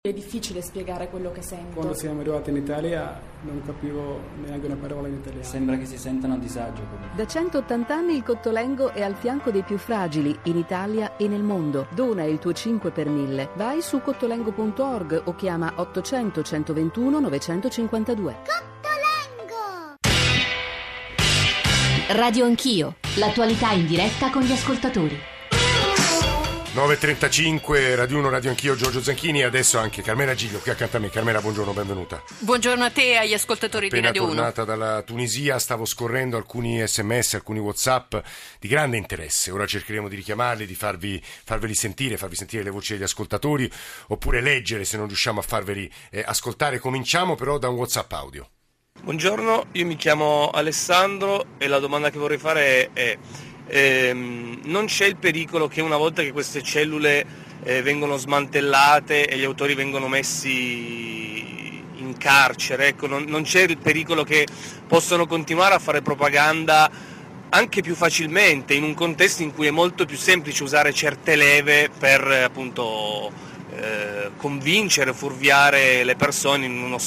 È difficile spiegare quello che sento. Quando siamo arrivati in Italia non capivo neanche una parola in italiano. Sembra che si sentano a disagio. Da 180 anni il Cottolengo è al fianco dei più fragili in Italia e nel mondo. Dona il tuo 5 per 1000. Vai su cottolengo.org o chiama 800 121 952. Cottolengo! Radio Anch'io. L'attualità in diretta con gli ascoltatori. 9.35, Radio 1, Radio Anch'io, Giorgio Zanchini e adesso anche Carmela Giglio qui accanto a me. Carmela, buongiorno, benvenuta. Buongiorno a te e agli ascoltatori Appena di Radio 1. tornata dalla Tunisia stavo scorrendo alcuni sms, alcuni whatsapp di grande interesse. Ora cercheremo di richiamarli, di farvi, farveli sentire, farvi sentire le voci degli ascoltatori oppure leggere se non riusciamo a farveli eh, ascoltare. Cominciamo però da un whatsapp audio. Buongiorno, io mi chiamo Alessandro e la domanda che vorrei fare è, è ehm, non c'è il pericolo che una volta che queste cellule eh, vengono smantellate e gli autori vengono messi in carcere, ecco, non, non c'è il pericolo che possano continuare a fare propaganda anche più facilmente in un contesto in cui è molto più semplice usare certe leve per appunto eh, convincere, furviare le persone in, uno,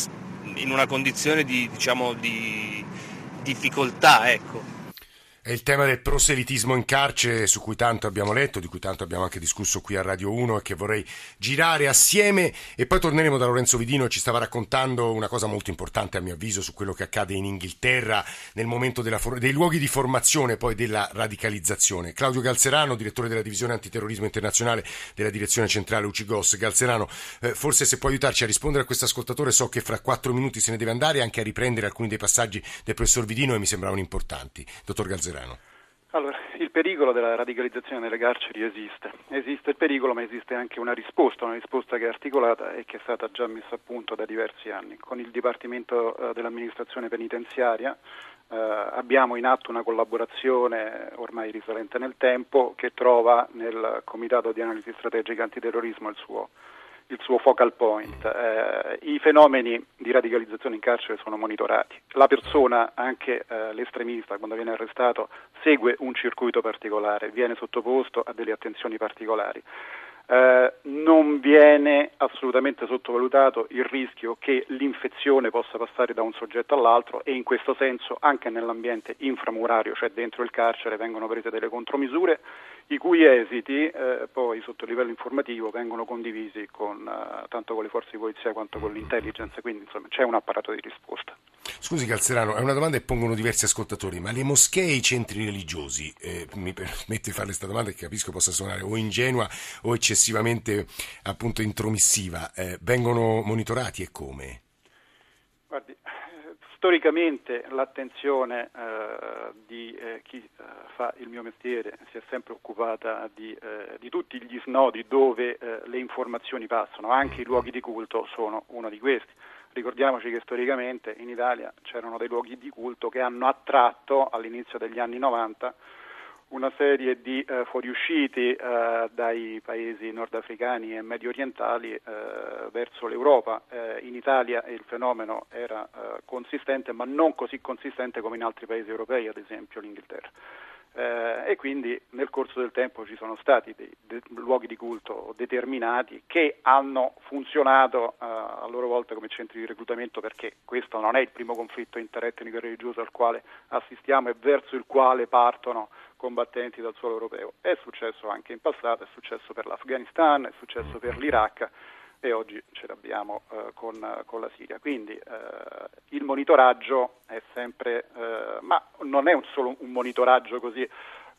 in una condizione di, diciamo, di difficoltà. Ecco. È il tema del proselitismo in carcere su cui tanto abbiamo letto, di cui tanto abbiamo anche discusso qui a Radio 1 e che vorrei girare assieme e poi torneremo da Lorenzo Vidino che ci stava raccontando una cosa molto importante a mio avviso su quello che accade in Inghilterra nel momento for- dei luoghi di formazione poi della radicalizzazione. Claudio Galzerano, direttore della divisione antiterrorismo internazionale della direzione centrale UCIGOS. Galzerano, eh, forse se puoi aiutarci a rispondere a questo ascoltatore so che fra quattro minuti se ne deve andare anche a riprendere alcuni dei passaggi del professor Vidino e mi sembravano importanti. Dottor Galzerano. Allora, il pericolo della radicalizzazione nelle carceri esiste. Esiste il pericolo, ma esiste anche una risposta, una risposta che è articolata e che è stata già messa a punto da diversi anni. Con il Dipartimento eh, dell'amministrazione penitenziaria eh, abbiamo in atto una collaborazione ormai risalente nel tempo che trova nel Comitato di Analisi Strategica Antiterrorismo il suo il suo focal point. Eh, I fenomeni di radicalizzazione in carcere sono monitorati. La persona, anche eh, l'estremista, quando viene arrestato, segue un circuito particolare, viene sottoposto a delle attenzioni particolari. Eh, non viene assolutamente sottovalutato il rischio che l'infezione possa passare da un soggetto all'altro e in questo senso anche nell'ambiente inframurario, cioè dentro il carcere, vengono prese delle contromisure i cui esiti eh, poi sotto livello informativo vengono condivisi con, eh, tanto con le forze di polizia quanto con l'intelligence, quindi insomma c'è un apparato di risposta. Scusi Calzerano, è una domanda che pongono diversi ascoltatori, ma le moschee e i centri religiosi, eh, mi permette di fare questa domanda che capisco possa suonare o ingenua o eccessivamente appunto intromissiva, eh, vengono monitorati e come? Guardi, storicamente l'attenzione eh, di eh, chi eh, fa il mio mestiere si è sempre occupata di, eh, di tutti gli snodi dove eh, le informazioni passano, anche i luoghi di culto sono uno di questi. Ricordiamoci che storicamente in Italia c'erano dei luoghi di culto che hanno attratto all'inizio degli anni 90 una serie di eh, fuoriusciti eh, dai paesi nordafricani e medio orientali eh, verso l'Europa. Eh, in Italia il fenomeno era eh, consistente, ma non così consistente come in altri paesi europei, ad esempio l'Inghilterra. Eh, e quindi nel corso del tempo ci sono stati dei, dei luoghi di culto determinati che hanno funzionato eh, a loro volta come centri di reclutamento perché questo non è il primo conflitto interetnico e religioso al quale assistiamo e verso il quale partono combattenti dal suolo europeo. È successo anche in passato, è successo per l'Afghanistan, è successo per l'Iraq e oggi ce l'abbiamo eh, con, con, la Siria. Quindi eh, il monitoraggio è sempre, eh, ma non è un solo un monitoraggio così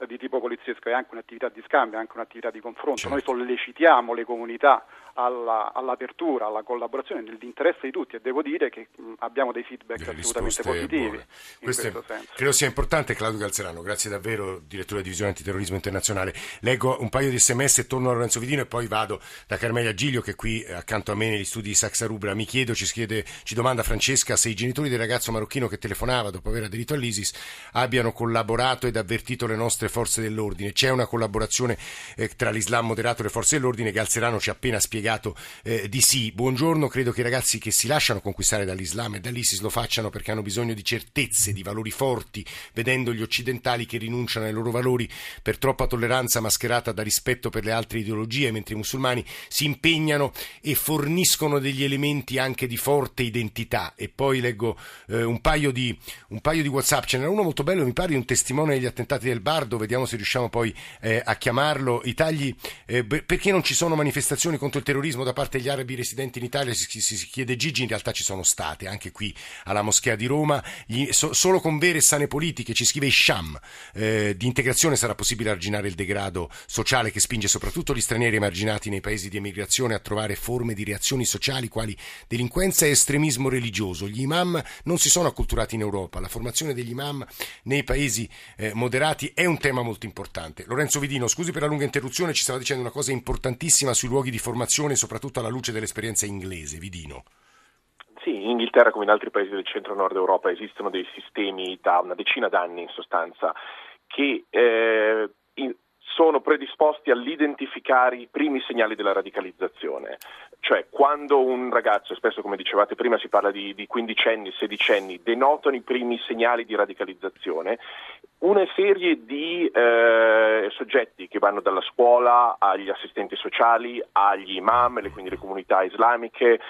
di tipo poliziesco, è anche un'attività di scambio, è anche un'attività di confronto. Certo. Noi sollecitiamo le comunità alla, all'apertura, alla collaborazione nell'interesse di tutti e devo dire che mh, abbiamo dei feedback Delle assolutamente positivi. Questo credo sia importante Claudio Calzerano, grazie davvero direttore della divisione antiterrorismo internazionale. Leggo un paio di sms e torno a Lorenzo Vidino e poi vado da Carmelia Giglio che è qui eh, accanto a me negli studi di Saxa Rubra. Mi chiedo, ci, chiede, ci domanda Francesca se i genitori del ragazzo marocchino che telefonava dopo aver aderito all'ISIS abbiano collaborato ed avvertito le nostre forze dell'ordine. C'è una collaborazione eh, tra l'Islam moderato e le forze dell'ordine. Calzerano ci ha appena spiegato eh, di sì. Buongiorno, credo che i ragazzi che si lasciano conquistare dall'Islam e dall'ISIS lo facciano perché hanno bisogno di certezze, di valori forti, vedendo gli occidentali che rinunciano ai loro valori per troppa tolleranza mascherata da rispetto per le altre ideologie, mentre i musulmani si impegnano e forniscono degli elementi anche di forte identità. E poi leggo eh, un, paio di, un paio di WhatsApp, ce n'era uno molto bello, mi pare di un testimone degli attentati del Bardo, vediamo se riusciamo poi eh, a chiamarlo. I tagli, eh, perché non ci sono manifestazioni contro il terrorismo da parte degli arabi residenti in Italia? Si, si, si chiede Gigi, in realtà ci sono state anche qui alla Moschea di Roma, gli, so, solo con vere e sane politiche, ci scrive Isham, eh, di integrazione sarà possibile arginare il degrado sociale che spinge soprattutto gli stranieri emarginati nei paesi di emigrazione a trovare forme di reazioni sociali quali delinquenza e estremismo religioso. Gli imam non si sono acculturati in Europa, la formazione degli imam nei paesi eh, moderati è un tema molto importante. Lorenzo Vidino, scusi per la lunga interruzione, ci stava dicendo una cosa importantissima sui luoghi di formazione, soprattutto alla luce dell'esperienza inglese. Vidino. Sì, in Inghilterra come in altri paesi del centro-nord Europa esistono dei sistemi da una decina d'anni in sostanza che eh, in, sono predisposti all'identificare i primi segnali della radicalizzazione. Cioè, quando un ragazzo, spesso come dicevate prima si parla di, di quindicenni, sedicenni, denotano i primi segnali di radicalizzazione, una serie di eh, soggetti che vanno dalla scuola agli assistenti sociali, agli imam, quindi le comunità islamiche, eh,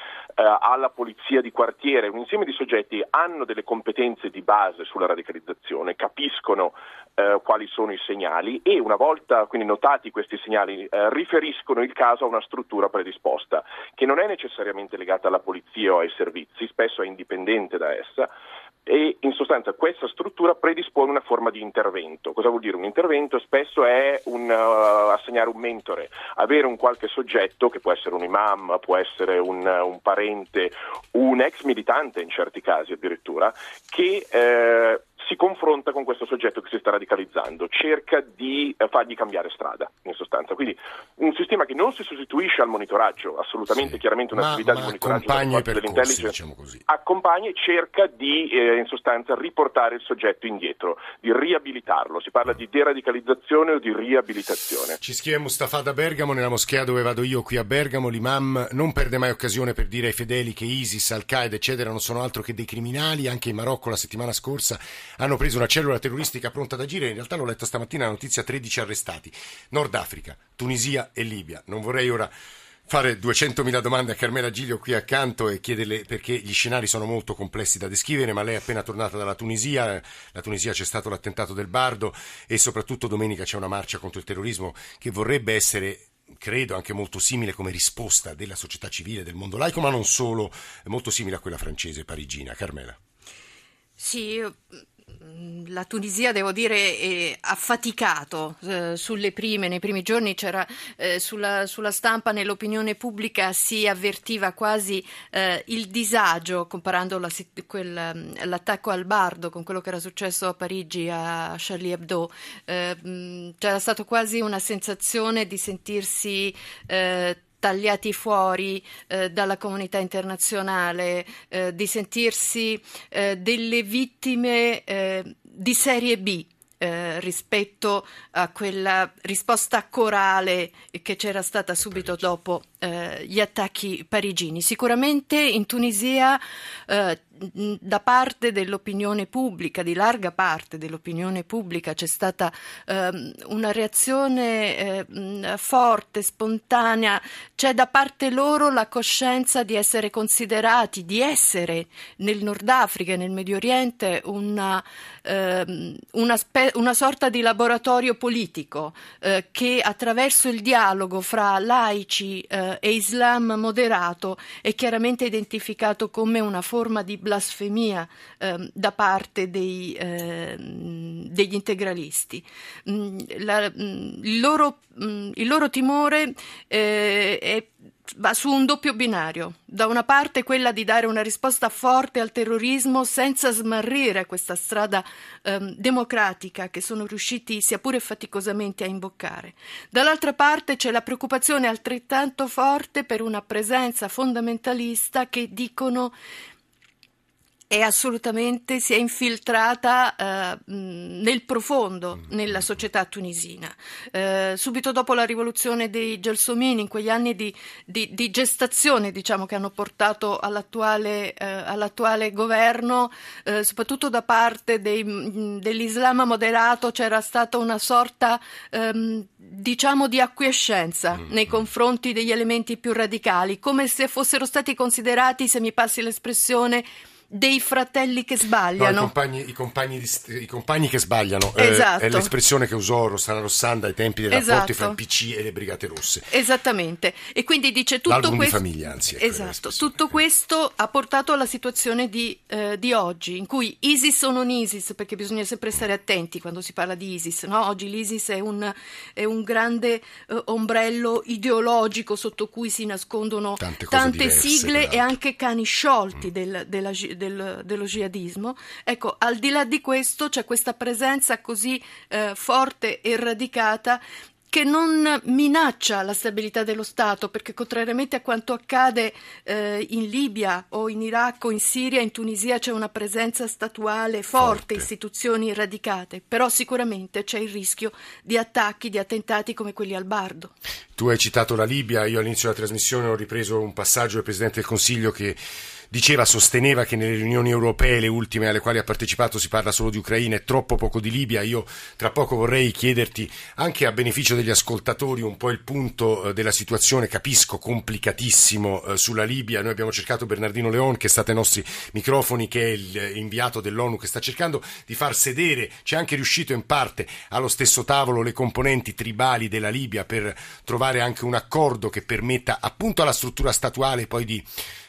alla polizia di quartiere, un insieme di soggetti hanno delle competenze di base sulla radicalizzazione, capiscono eh, quali sono i segnali e una volta quindi notati questi segnali eh, riferiscono il caso a una struttura predisposta che non è necessariamente legata alla polizia o ai servizi, spesso è indipendente da essa e in sostanza questa struttura predispone una forma di intervento. Cosa vuol dire un intervento? Spesso è un, uh, assegnare un mentore, avere un qualche soggetto che può essere un imam, può essere un, un parente, un ex militante in certi casi addirittura, che eh, si confronta con questo soggetto che si sta radicalizzando, cerca di eh, fargli cambiare strada, in sostanza. Quindi un sistema che non si sostituisce al monitoraggio, assolutamente, sì, chiaramente un'attività ma, di monitoraggio dell'intelligence, diciamo accompagna e cerca di, eh, in sostanza, riportare il soggetto indietro, di riabilitarlo. Si parla di deradicalizzazione o di riabilitazione. Ci scrive Mustafa da Bergamo, nella moschea dove vado io qui a Bergamo, l'imam non perde mai occasione per dire ai fedeli che ISIS, Al-Qaeda, eccetera, non sono altro che dei criminali. Anche in Marocco la settimana scorsa hanno preso una cellula terroristica pronta ad agire. In realtà l'ho letta stamattina la notizia 13 arrestati. Nord Africa, Tunisia e Libia. Non vorrei ora fare 200.000 domande a Carmela Giglio qui accanto e chiederle perché gli scenari sono molto complessi da descrivere, ma lei è appena tornata dalla Tunisia, la Tunisia c'è stato l'attentato del Bardo e soprattutto domenica c'è una marcia contro il terrorismo che vorrebbe essere credo anche molto simile come risposta della società civile del mondo laico, ma non solo, molto simile a quella francese parigina. Carmela. Sì, la Tunisia, devo dire, ha faticato eh, sulle prime, nei primi giorni c'era eh, sulla, sulla, stampa, nell'opinione pubblica si avvertiva quasi eh, il disagio comparando la, quel, l'attacco al Bardo con quello che era successo a Parigi a Charlie Hebdo. Eh, c'era stata quasi una sensazione di sentirsi eh, tagliati fuori eh, dalla comunità internazionale, eh, di sentirsi eh, delle vittime eh, di serie B. Eh, rispetto a quella risposta corale che c'era stata subito dopo eh, gli attacchi parigini. Sicuramente in Tunisia da parte dell'opinione pubblica, di larga parte dell'opinione pubblica, c'è stata ehm, una reazione eh, forte, spontanea, c'è da parte loro la coscienza di essere considerati, di essere nel Nord Africa e nel Medio Oriente una, ehm, una, spe- una sorta di laboratorio politico eh, che attraverso il dialogo fra laici eh, e Islam moderato è chiaramente identificato come una forma di blasfemia eh, da parte dei, eh, degli integralisti. Mm, la, mm, il, loro, mm, il, loro, timore eh, è va su un doppio binario. Da una parte quella di dare una risposta forte al terrorismo senza smarrire questa strada ehm, democratica che sono riusciti sia pure faticosamente a imboccare. Dall'altra parte c'è la preoccupazione altrettanto forte per una presenza fondamentalista che dicono è assolutamente, si è infiltrata eh, nel profondo mm. nella società tunisina. Eh, subito dopo la rivoluzione dei Gelsomini, in quegli anni di, di, di gestazione diciamo, che hanno portato all'attuale, eh, all'attuale governo, soprattutto da parte dei, dell'Islam moderato c'era stata una sorta ehm, diciamo di acquiescenza mm. nei confronti degli elementi più radicali, come se fossero stati considerati, se mi passi l'espressione, dei fratelli che sbagliano. No, i, compagni, i, compagni di, i, compagni, che sbagliano esatto. eh, è l'espressione che usò Rossana Rossanda ai tempi dei esatto. rapporti fra il PC e le Brigate Rosse. Esattamente. E quindi dice tutto L'album questo. famiglia, anzi. Ecco, esatto. Tutto questo ha portato alla situazione di, eh, di, oggi, in cui ISIS o non ISIS, perché bisogna sempre stare attenti quando si parla di ISIS. No? Oggi l'ISIS è un, è un grande eh, ombrello ideologico sotto cui si nascondono tante, tante diverse, sigle e anche cani sciolti mm. del, della, del, dello jihadismo. Ecco, al di là di questo c'è questa presenza così eh, forte e radicata che non minaccia la stabilità dello Stato, perché contrariamente a quanto accade eh, in Libia o in Iraq o in Siria, in Tunisia c'è una presenza statuale forte, forte, istituzioni radicate, però sicuramente c'è il rischio di attacchi, di attentati come quelli al Bardo. Tu hai citato la Libia, io all'inizio della trasmissione ho ripreso un passaggio del Presidente del Consiglio che diceva, sosteneva che nelle riunioni europee, le ultime alle quali ha partecipato, si parla solo di Ucraina e troppo poco di Libia. Io tra poco vorrei chiederti, anche a beneficio degli ascoltatori, un po' il punto eh, della situazione, capisco, complicatissimo eh, sulla Libia. Noi abbiamo cercato Bernardino Leon, che è stato ai nostri microfoni, che è il eh, dell'ONU che sta cercando di far sedere, c'è anche riuscito in parte allo stesso tavolo le componenti tribali della Libia per trovare anche un accordo che permetta appunto alla struttura statuale poi di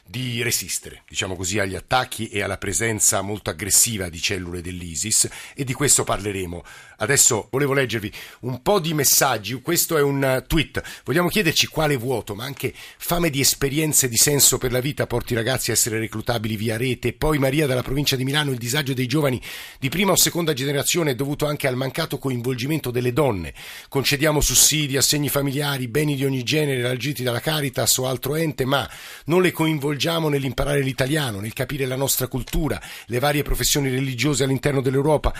di resistere, diciamo così, agli attacchi e alla presenza molto aggressiva di cellule dell'ISIS e di questo parleremo. Adesso volevo leggervi un po' di messaggi, questo è un tweet, vogliamo chiederci quale vuoto, ma anche fame di esperienze di senso per la vita porti i ragazzi a essere reclutabili via rete, poi Maria dalla provincia di Milano, il disagio dei giovani di prima o seconda generazione è dovuto anche al mancato coinvolgimento delle donne, concediamo sussidi, assegni familiari, beni di ogni genere raggiunti dalla Caritas o altro ente, ma non le coinvolgiamo coinvolgiamo nell'imparare l'italiano, nel capire la nostra cultura, le varie professioni religiose all'interno dell'Europa.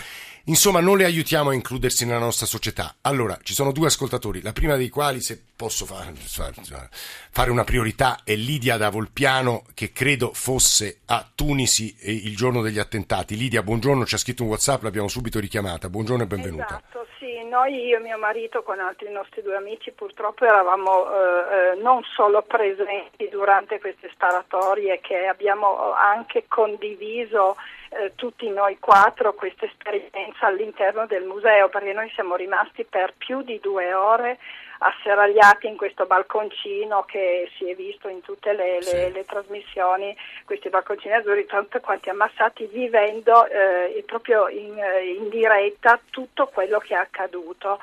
Insomma, non le aiutiamo a includersi nella nostra società. Allora, ci sono due ascoltatori, la prima dei quali, se posso fare una priorità, è Lidia da Volpiano, che credo fosse a Tunisi il giorno degli attentati. Lidia, buongiorno, ci ha scritto un WhatsApp, l'abbiamo subito richiamata. Buongiorno e benvenuta. Esatto, sì, noi, io e mio marito, con altri nostri due amici, purtroppo eravamo eh, eh non solo presenti durante queste sparatorie, che abbiamo anche condiviso eh, tutti noi quattro questa esperienza all'interno del museo, perché noi siamo rimasti per più di due ore asserragliati in questo balconcino che si è visto in tutte le, le, sì. le trasmissioni, questi balconcini azzurri, tanto quanti ammassati, vivendo eh, proprio in, eh, in diretta tutto quello che è accaduto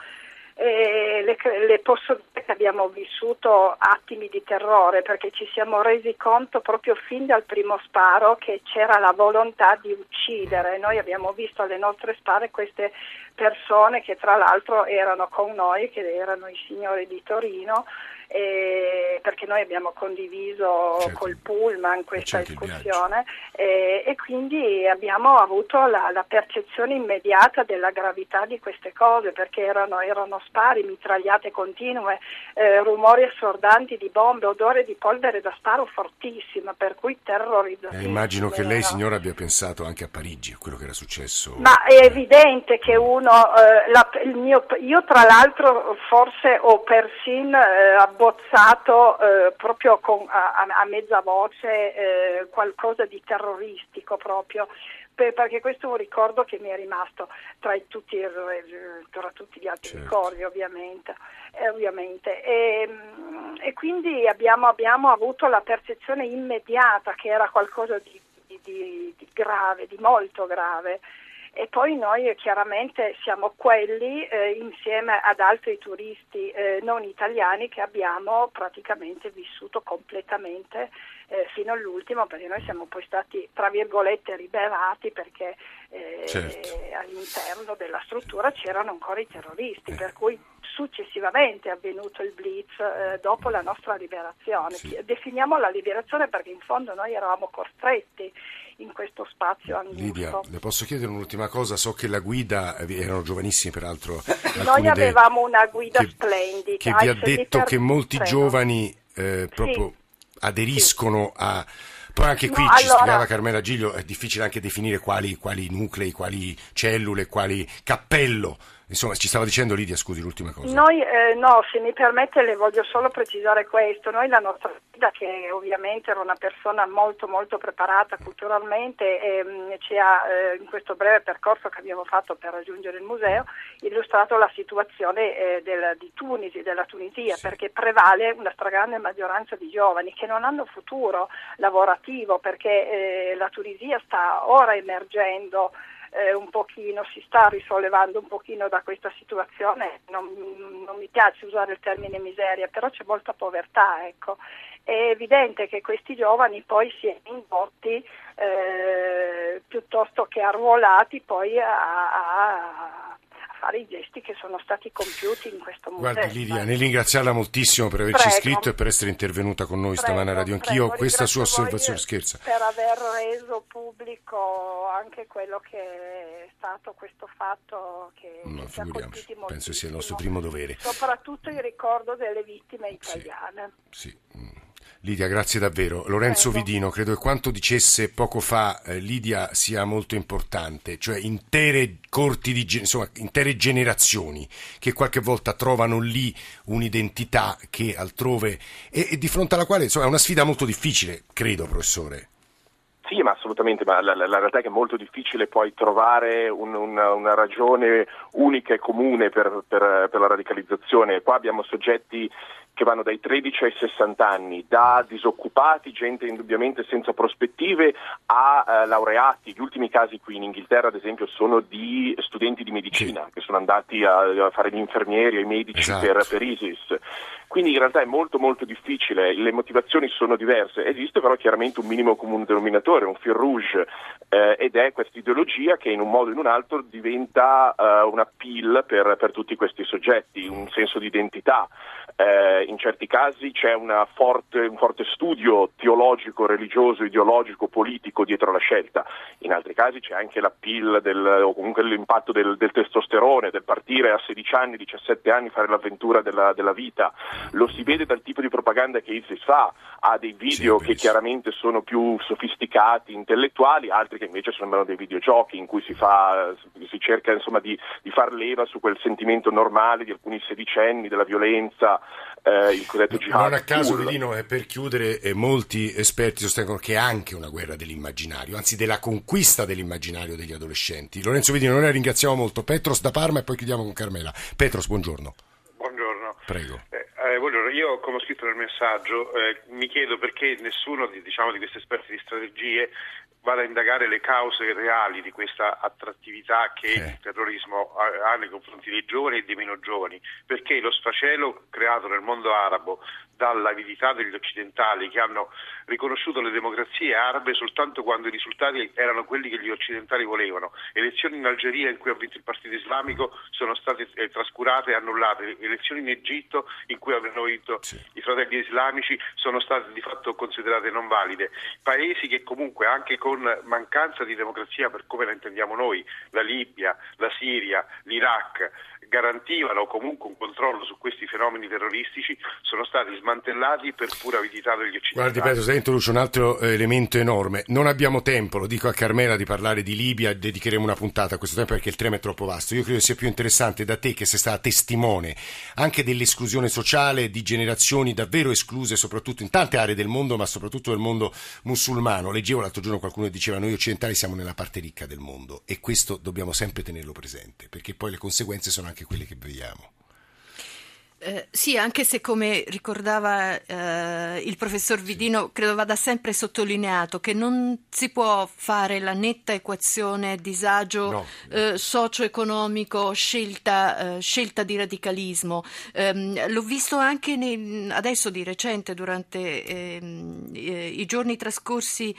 eh, le, le, posso dire che abbiamo vissuto attimi di terrore perché ci siamo resi conto proprio fin dal primo sparo che c'era la volontà di uccidere. Noi abbiamo visto alle nostre spalle queste persone che tra l'altro erano con noi, che erano i signori di Torino eh, perché noi abbiamo condiviso certo. col Pullman questa escursione eh, e quindi abbiamo avuto la, la, percezione immediata della gravità di queste cose perché erano, erano spari, mitragliate continue, eh, rumori assordanti di bombe, odore di polvere da sparo fortissima, per cui terrorizzazione. Eh, immagino che lei signora abbia pensato anche a Parigi, a quello che era successo. Ma è evidente che uno, eh, la, mio, io tra l'altro forse ho persino eh, abbozzato eh, proprio con, a, a, mezza voce eh, qualcosa di terroristico proprio perché questo è un ricordo che mi è rimasto tra tutti, tra tutti gli altri certo. ricordi ovviamente, eh, ovviamente. E, mm, e, quindi abbiamo, abbiamo, avuto la percezione immediata che era qualcosa di, di, di grave, di molto grave e poi noi chiaramente siamo quelli eh, insieme ad altri turisti eh, non italiani che abbiamo praticamente vissuto completamente eh, fino all'ultimo perché noi siamo poi stati tra virgolette liberati perché eh, certo. all'interno della struttura c'erano ancora i terroristi, eh. per cui successivamente è avvenuto il blitz eh, dopo la nostra liberazione. Sì. Definiamo la liberazione perché in fondo noi eravamo costretti in questo spazio angusto. Lidia, le posso chiedere un'ultima cosa? So che la guida, erano giovanissimi peraltro. Noi avevamo una guida che, splendida. Che vi ha detto che molti prego. giovani eh, proprio sì. aderiscono sì. a... Poi anche qui no, ci allora... spiegava Carmela Giglio, è difficile anche definire quali, quali nuclei, quali cellule, quali cappello Insomma, ci stava dicendo Lidia, scusi, l'ultima cosa. Noi, eh, no, se mi permette le voglio solo precisare questo. Noi la nostra guida, che ovviamente era una persona molto molto preparata culturalmente, ehm, ci ha eh, in questo breve percorso che abbiamo fatto per raggiungere il museo illustrato la situazione eh, del, di Tunisi, della Tunisia, sì. perché prevale una stragrande maggioranza di giovani che non hanno futuro lavorativo perché eh, la Tunisia sta ora emergendo eh, un pochino, si sta risollevando un pochino da questa situazione, non, non, mi piace usare il termine miseria, però c'è molta povertà, ecco. È evidente che questi giovani poi si è indotti eh, piuttosto che arruolati poi a, a fare i gesti che sono stati compiuti in questo momento. Guardi Lidia, nel ringraziarla moltissimo per averci prego. scritto e per essere intervenuta con noi prego, stamane a Radio Anch'io. Prego, Questa sua osservazione scherza. Per aver reso pubblico anche quello che è stato questo fatto che no, ci ha penso sia il nostro primo dovere. Soprattutto il ricordo delle vittime italiane. Sì. sì. Lidia, grazie davvero. Lorenzo Prego. Vidino, credo che quanto dicesse poco fa eh, Lidia sia molto importante, cioè intere corti di insomma, intere generazioni che qualche volta trovano lì un'identità che altrove e, e di fronte alla quale insomma, è una sfida molto difficile, credo, professore. Sì, ma assolutamente, ma la, la, la, realtà è che è molto difficile poi trovare un, una, una, ragione unica e comune per, per, per la radicalizzazione. Qua abbiamo soggetti che vanno dai 13 ai 60 anni, da disoccupati, gente indubbiamente senza prospettive, a eh, laureati. Gli ultimi casi qui in Inghilterra, ad esempio, sono di studenti di medicina sì. che sono andati a, a, fare gli infermieri e i medici esatto. per, per ISIS. Quindi in realtà è molto molto difficile, le motivazioni sono diverse, esiste però chiaramente un minimo comune denominatore, un fil rouge, eh, ed è questa ideologia che in un modo o in un altro diventa uh, un appeal per, per, tutti questi soggetti, un senso di identità. Eh, in certi casi c'è forte, un forte studio teologico, religioso, ideologico, politico dietro la scelta, in altri casi c'è anche l'appeal del, o comunque l'impatto del, del, testosterone, del partire a 16 anni, 17 anni, fare l'avventura della, della vita. Lo si vede dal tipo di propaganda che ISIS fa, ha dei video sì, che chiaramente sono più sofisticati, intellettuali, altri che invece sembrano dei videogiochi in cui si, fa, si cerca insomma, di, di far leva su quel sentimento normale di alcuni sedicenni, della violenza, eh, il cosiddetto jihad. Non a caso, Vedino, eh, per chiudere, eh, molti esperti sostengono che è anche una guerra dell'immaginario, anzi della conquista dell'immaginario degli adolescenti. Lorenzo Vedino, noi la ringraziamo molto. Petros da Parma e poi chiudiamo con Carmela. Petros, buongiorno. Buongiorno. Prego. Eh, eh, io, come ho scritto nel messaggio, eh, mi chiedo perché nessuno di, diciamo, di questi esperti di strategie vada a indagare le cause reali di questa attrattività che il terrorismo ha, ha nei confronti dei giovani e dei meno giovani, perché lo sfacelo creato nel mondo arabo dall'avidità degli occidentali che hanno riconosciuto le democrazie arabe soltanto quando i risultati erano quelli che gli occidentali volevano. Elezioni in Algeria in cui ha vinto il Partito Islamico sono state eh, trascurate e annullate, elezioni in Egitto in cui avevano vinto sì. i fratelli islamici sono state di fatto considerate non valide. Paesi che comunque anche con mancanza di democrazia per come la intendiamo noi, la Libia, la Siria, l'Iraq, garantivano comunque un controllo su questi fenomeni terroristici sono stati smantellati per pura avidità degli occidentali. Guardi Pedro, se introduce un altro eh, elemento enorme. Non abbiamo tempo, lo dico a Carmela, di parlare di Libia, dedicheremo una puntata a questo tempo perché il tema è troppo vasto. Io credo sia più interessante da te che sei stata testimone anche dell'esclusione sociale di generazioni davvero escluse, soprattutto in tante aree del mondo, ma soprattutto nel mondo musulmano. Leggevo l'altro giorno qualcuno che diceva noi occidentali siamo nella parte ricca del mondo e questo dobbiamo sempre tenerlo presente perché poi le conseguenze sono anche quelle che vediamo. Eh, sì, anche se come ricordava eh, il professor Vidino, credo vada sempre sottolineato che non si può fare la netta equazione disagio No. eh, socio-economico, scelta, eh, scelta di radicalismo. Ehm, l'ho visto anche nei- adesso di recente, durante ehm, eh, i giorni trascorsi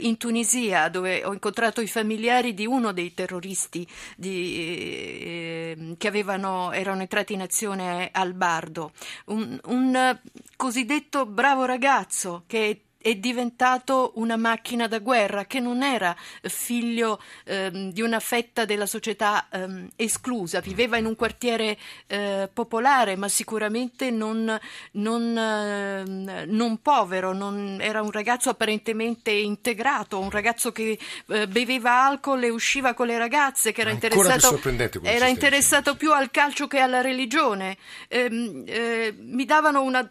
in Tunisia, dove ho incontrato i familiari di uno dei terroristi di- ehm, che avevano, erano entrati in azione al Bardo, un, un eh, cosiddetto bravo ragazzo che è diventato una macchina da guerra, che non era figlio ehm, di una fetta della società ehm, esclusa, viveva in un quartiere eh, popolare, ma sicuramente non, non, ehm, non povero, non- era un ragazzo apparentemente integrato, un ragazzo che eh, beveva alcol e usciva con le ragazze, che era interessato, era interessato più al calcio che alla religione. Ehm, eh, mi davano una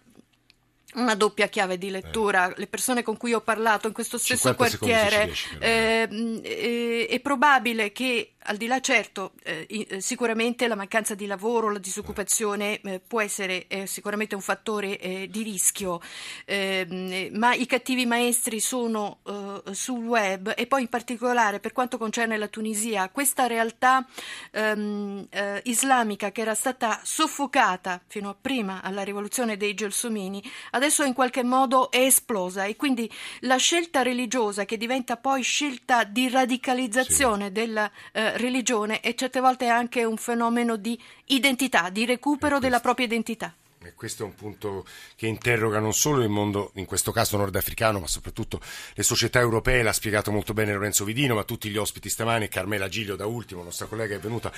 una doppia chiave di lettura, le persone con cui ho parlato in questo stesso 50 secondi se ci quartiere, però. ehm, eh, è probabile che al di là certo, eh, eh, sicuramente la mancanza di lavoro, la disoccupazione eh, può essere eh, sicuramente un fattore eh, di rischio, ehm, eh, ma i cattivi maestri sono eh, sul web e poi in particolare per quanto concerne la Tunisia, questa realtà ehm, eh, islamica che era stata soffocata fino a prima alla rivoluzione dei Gelsomini, adesso in qualche modo è esplosa e quindi la scelta religiosa che diventa poi scelta di radicalizzazione della eh, religione e certe volte è anche un fenomeno di identità, di recupero della propria identità. E questo è un punto che interroga non solo il mondo, in questo caso nordafricano, ma soprattutto le società europee, l'ha spiegato molto bene Lorenzo Vidino, ma tutti gli ospiti stamani, Carmela Giglio da ultimo, nostra collega è venuta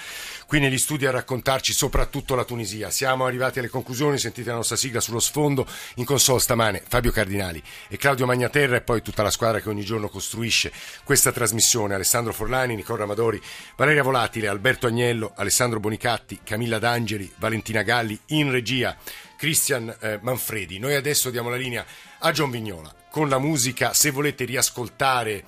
qui negli studi a raccontarci soprattutto la Tunisia. Siamo arrivati alle conclusioni, sentite la nostra sigla sullo sfondo, in console stamane Fabio Cardinali e Claudio Magnaterra e poi tutta la squadra che ogni giorno costruisce questa trasmissione, Alessandro Forlani, Nicola Amadori, Valeria Volatile, Alberto Agnello, Alessandro Bonicatti, Camilla D'Angeli, Valentina Galli, in regia Christian eh, Manfredi. Noi adesso diamo la linea a John Vignola con la musica. Se volete riascoltare,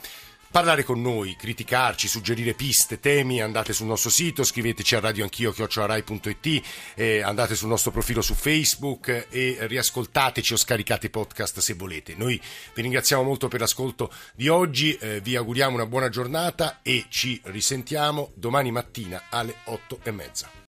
parlare con noi, criticarci, suggerire piste, temi, andate sul nostro sito, scriveteci a radioanchio chiocciolarai.it, eh, andate sul nostro profilo su Facebook eh, e riascoltateci o scaricate i podcast se volete. Noi vi ringraziamo molto per l'ascolto di oggi, eh, vi auguriamo una buona giornata e ci risentiamo domani mattina alle otto e mezza.